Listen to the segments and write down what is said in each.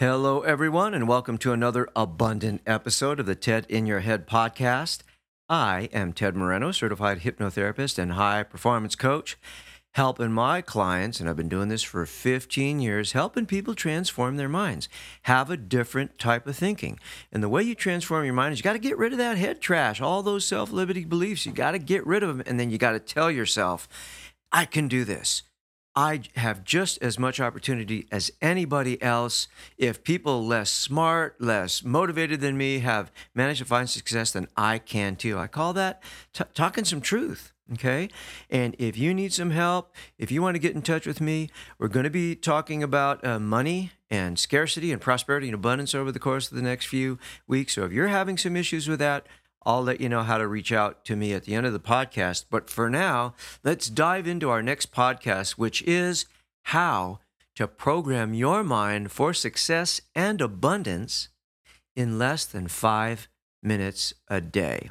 Hello, everyone, and welcome to another abundant episode of the TED in Your Head podcast. I am Ted Moreno, certified hypnotherapist and high performance coach, helping my clients, and I've been doing this for 15 years, helping people transform their minds, have a different type of thinking. And the way you transform your mind is you got to get rid of that head trash, all those self limiting beliefs. You got to get rid of them, and then you got to tell yourself, I can do this. I have just as much opportunity as anybody else. If people less smart, less motivated than me have managed to find success, then I can too. I call that t- talking some truth. Okay. And if you need some help, if you want to get in touch with me, we're going to be talking about uh, money and scarcity and prosperity and abundance over the course of the next few weeks. So if you're having some issues with that, I'll let you know how to reach out to me at the end of the podcast. But for now, let's dive into our next podcast, which is how to program your mind for success and abundance in less than five minutes a day.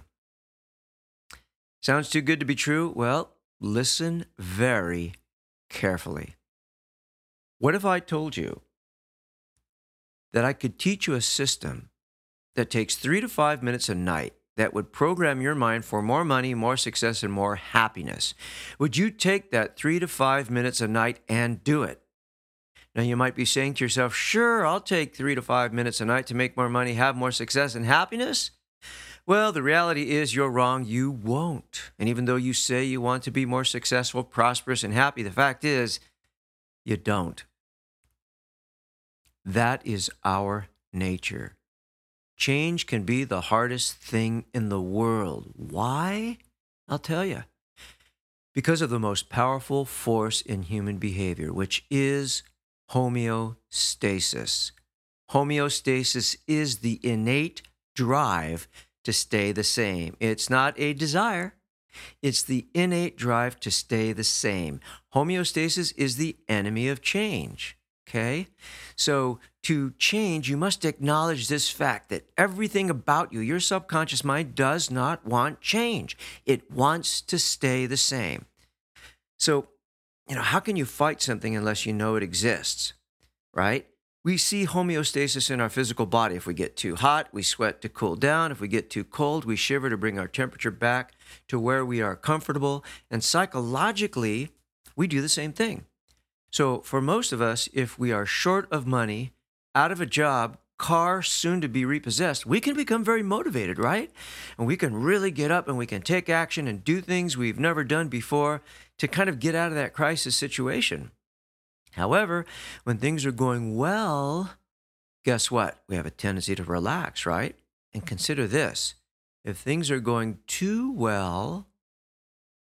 Sounds too good to be true? Well, listen very carefully. What if I told you that I could teach you a system that takes three to five minutes a night that would program your mind for more money, more success, and more happiness. Would you take that three to five minutes a night and do it? Now, you might be saying to yourself, sure, I'll take three to five minutes a night to make more money, have more success, and happiness. Well, the reality is you're wrong. You won't. And even though you say you want to be more successful, prosperous, and happy, the fact is you don't. That is our nature. Change can be the hardest thing in the world. Why? I'll tell you. Because of the most powerful force in human behavior, which is homeostasis. Homeostasis is the innate drive to stay the same. It's not a desire, it's the innate drive to stay the same. Homeostasis is the enemy of change. Okay? So, to change, you must acknowledge this fact that everything about you, your subconscious mind, does not want change. It wants to stay the same. So, you know, how can you fight something unless you know it exists? Right? We see homeostasis in our physical body. If we get too hot, we sweat to cool down. If we get too cold, we shiver to bring our temperature back to where we are comfortable. And psychologically, we do the same thing. So, for most of us, if we are short of money, out of a job, car soon to be repossessed, we can become very motivated, right? And we can really get up and we can take action and do things we've never done before to kind of get out of that crisis situation. However, when things are going well, guess what? We have a tendency to relax, right? And consider this if things are going too well,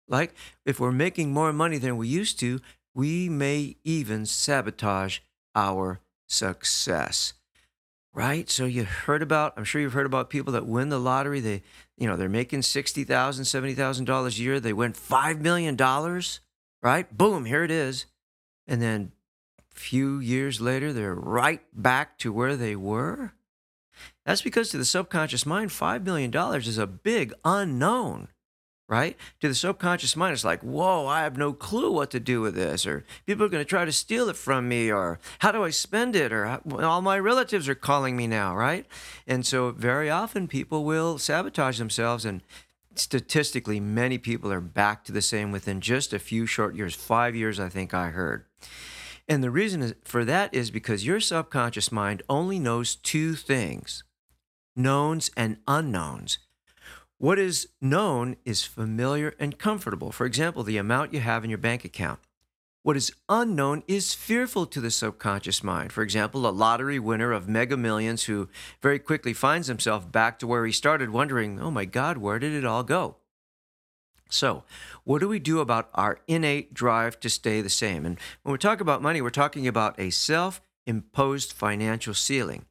like if we're making more money than we used to, we may even sabotage our success right? So you heard about i'm sure you've heard about people that win the lottery. They you know they're making $60000 $70000 a year. They win $5 million right? Boom here it is. And then a few years later they're right back to where they were. That's because to the subconscious mind $5 million is a big unknown right? To the subconscious mind, it's like, whoa, I have no clue what to do with this, or people are going to try to steal it from me, or how do I spend it, or all my relatives are calling me now, right? And so, very often, people will sabotage themselves, and statistically, many people are back to the same within just a few short years five years, I think I heard. And the reason for that is because your subconscious mind only knows two things knowns and unknowns. What is known is familiar and comfortable. For example, the amount you have in your bank account. What is unknown is fearful to the subconscious mind. For example, a lottery winner of mega millions who very quickly finds himself back to where he started, wondering, oh my God, where did it all go? So, what do we do about our innate drive to stay the same? And when we talk about money, we're talking about a self imposed financial ceiling.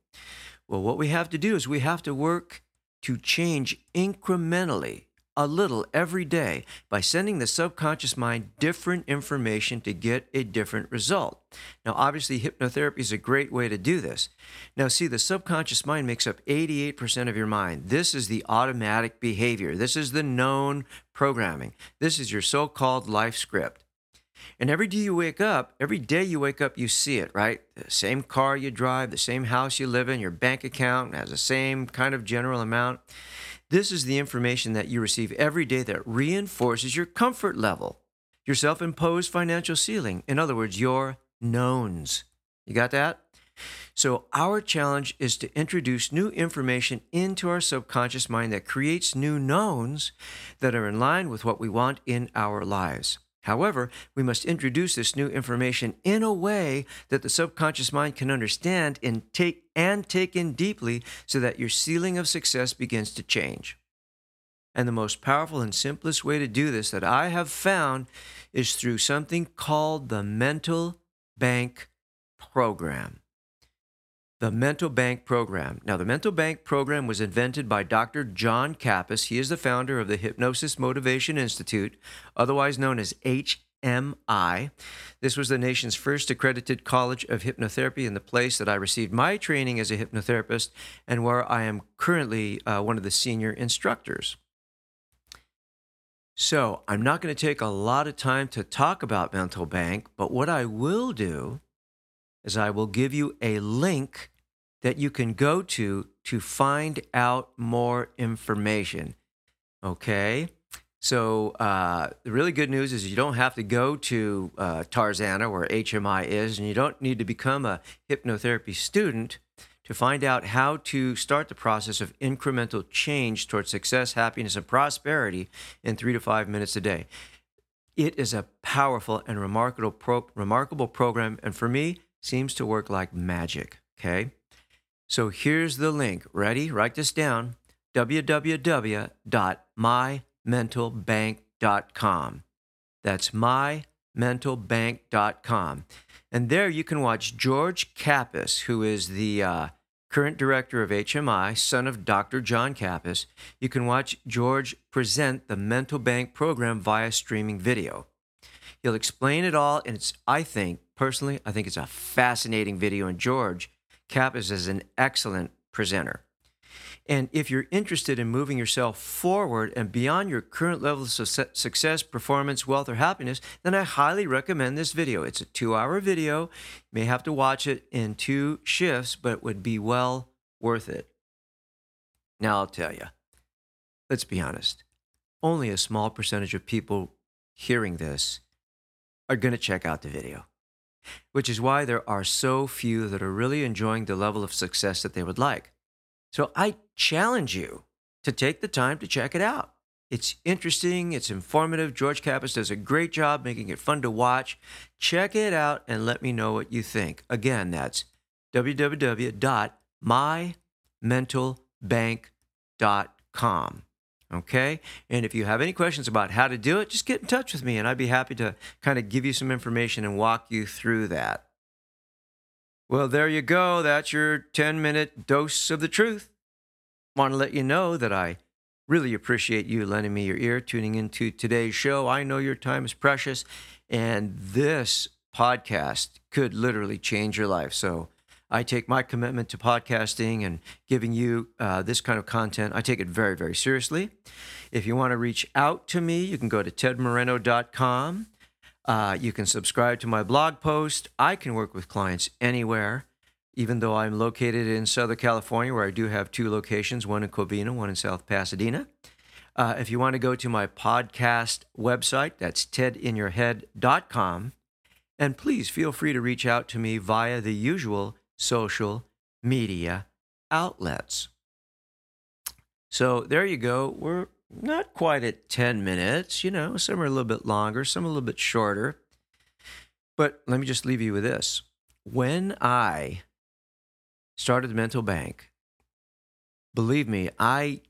Well, what we have to do is we have to work to change incrementally a little every day by sending the subconscious mind different information to get a different result. Now, obviously, hypnotherapy is a great way to do this. Now, see, the subconscious mind makes up 88% of your mind. This is the automatic behavior, this is the known programming, this is your so called life script. And every day you wake up, every day you wake up, you see it, right? The same car you drive, the same house you live in, your bank account has the same kind of general amount. This is the information that you receive every day that reinforces your comfort level, your self imposed financial ceiling. In other words, your knowns. You got that? So, our challenge is to introduce new information into our subconscious mind that creates new knowns that are in line with what we want in our lives. However, we must introduce this new information in a way that the subconscious mind can understand and take and take in deeply so that your ceiling of success begins to change. And the most powerful and simplest way to do this that I have found is through something called the mental bank program. The Mental Bank Program. Now, the Mental Bank Program was invented by Dr. John Kappas. He is the founder of the Hypnosis Motivation Institute, otherwise known as HMI. This was the nation's first accredited college of hypnotherapy and the place that I received my training as a hypnotherapist and where I am currently uh, one of the senior instructors. So, I'm not going to take a lot of time to talk about Mental Bank, but what I will do is I will give you a link that you can go to to find out more information. Okay? So, uh, the really good news is you don't have to go to uh, Tarzana, where HMI is, and you don't need to become a hypnotherapy student to find out how to start the process of incremental change towards success, happiness, and prosperity in three to five minutes a day. It is a powerful and remarkable, pro- remarkable program. And for me, seems to work like magic. Okay. So here's the link. Ready? Write this down www.mymentalbank.com. That's mymentalbank.com. And there you can watch George Kappas, who is the uh, current director of HMI, son of Dr. John Kappas. You can watch George present the Mental Bank program via streaming video. He'll explain it all, and it's, I think, personally, I think it's a fascinating video, and George Kappas is an excellent presenter. And if you're interested in moving yourself forward and beyond your current level of success, performance, wealth, or happiness, then I highly recommend this video. It's a two hour video. You may have to watch it in two shifts, but it would be well worth it. Now, I'll tell you, let's be honest, only a small percentage of people hearing this are going to check out the video, which is why there are so few that are really enjoying the level of success that they would like. So I challenge you to take the time to check it out. It's interesting, it's informative. George Kappas does a great job making it fun to watch. Check it out and let me know what you think. Again, that's www.mymentalbank.com. Okay. And if you have any questions about how to do it, just get in touch with me and I'd be happy to kind of give you some information and walk you through that. Well, there you go. That's your 10 minute dose of the truth. Want to let you know that I really appreciate you lending me your ear, tuning into today's show. I know your time is precious, and this podcast could literally change your life. So I take my commitment to podcasting and giving you uh, this kind of content, I take it very, very seriously. If you want to reach out to me, you can go to tedmoreno.com. Uh, you can subscribe to my blog post. I can work with clients anywhere, even though I'm located in Southern California, where I do have two locations one in Covina, one in South Pasadena. Uh, if you want to go to my podcast website, that's tedinyourhead.com. And please feel free to reach out to me via the usual social media outlets. So there you go. We're not quite at 10 minutes, you know, some are a little bit longer, some a little bit shorter. But let me just leave you with this. When I started the mental bank, believe me, I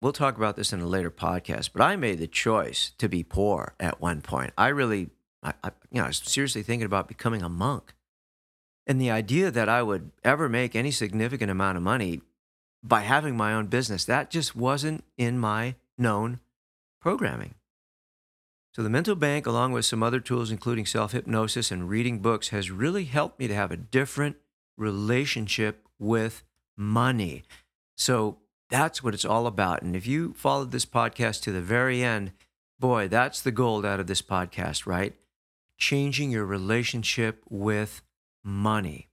we'll talk about this in a later podcast, but I made the choice to be poor at one point. I really, I, I, you know, I was seriously thinking about becoming a monk. And the idea that I would ever make any significant amount of money by having my own business, that just wasn't in my known programming. So, the mental bank, along with some other tools, including self hypnosis and reading books, has really helped me to have a different relationship with money. So, that's what it's all about. And if you followed this podcast to the very end, boy, that's the gold out of this podcast, right? Changing your relationship with money.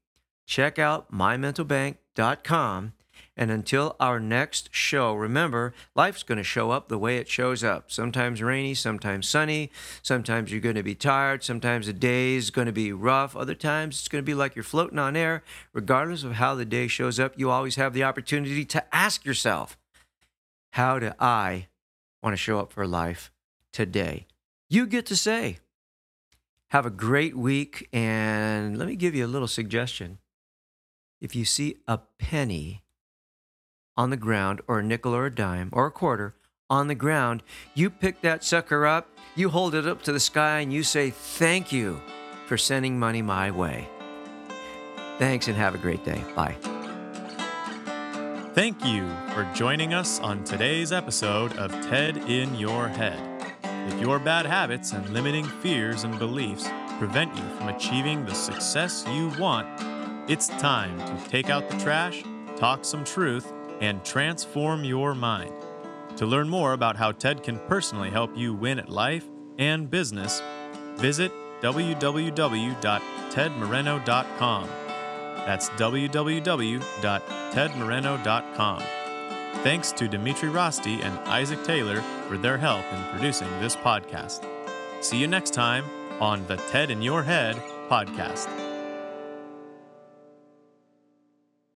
Check out mymentalbank.com and until our next show, remember, life's going to show up the way it shows up. Sometimes rainy, sometimes sunny. Sometimes you're going to be tired. Sometimes the day is going to be rough. Other times it's going to be like you're floating on air. Regardless of how the day shows up, you always have the opportunity to ask yourself, how do I want to show up for life today? You get to say. Have a great week. And let me give you a little suggestion. If you see a penny, on the ground, or a nickel or a dime or a quarter on the ground, you pick that sucker up, you hold it up to the sky, and you say, Thank you for sending money my way. Thanks and have a great day. Bye. Thank you for joining us on today's episode of TED in Your Head. If your bad habits and limiting fears and beliefs prevent you from achieving the success you want, it's time to take out the trash, talk some truth, and transform your mind. To learn more about how TED can personally help you win at life and business, visit www.tedmoreno.com. That's www.tedmoreno.com. Thanks to Dimitri Rosti and Isaac Taylor for their help in producing this podcast. See you next time on the TED in Your Head podcast.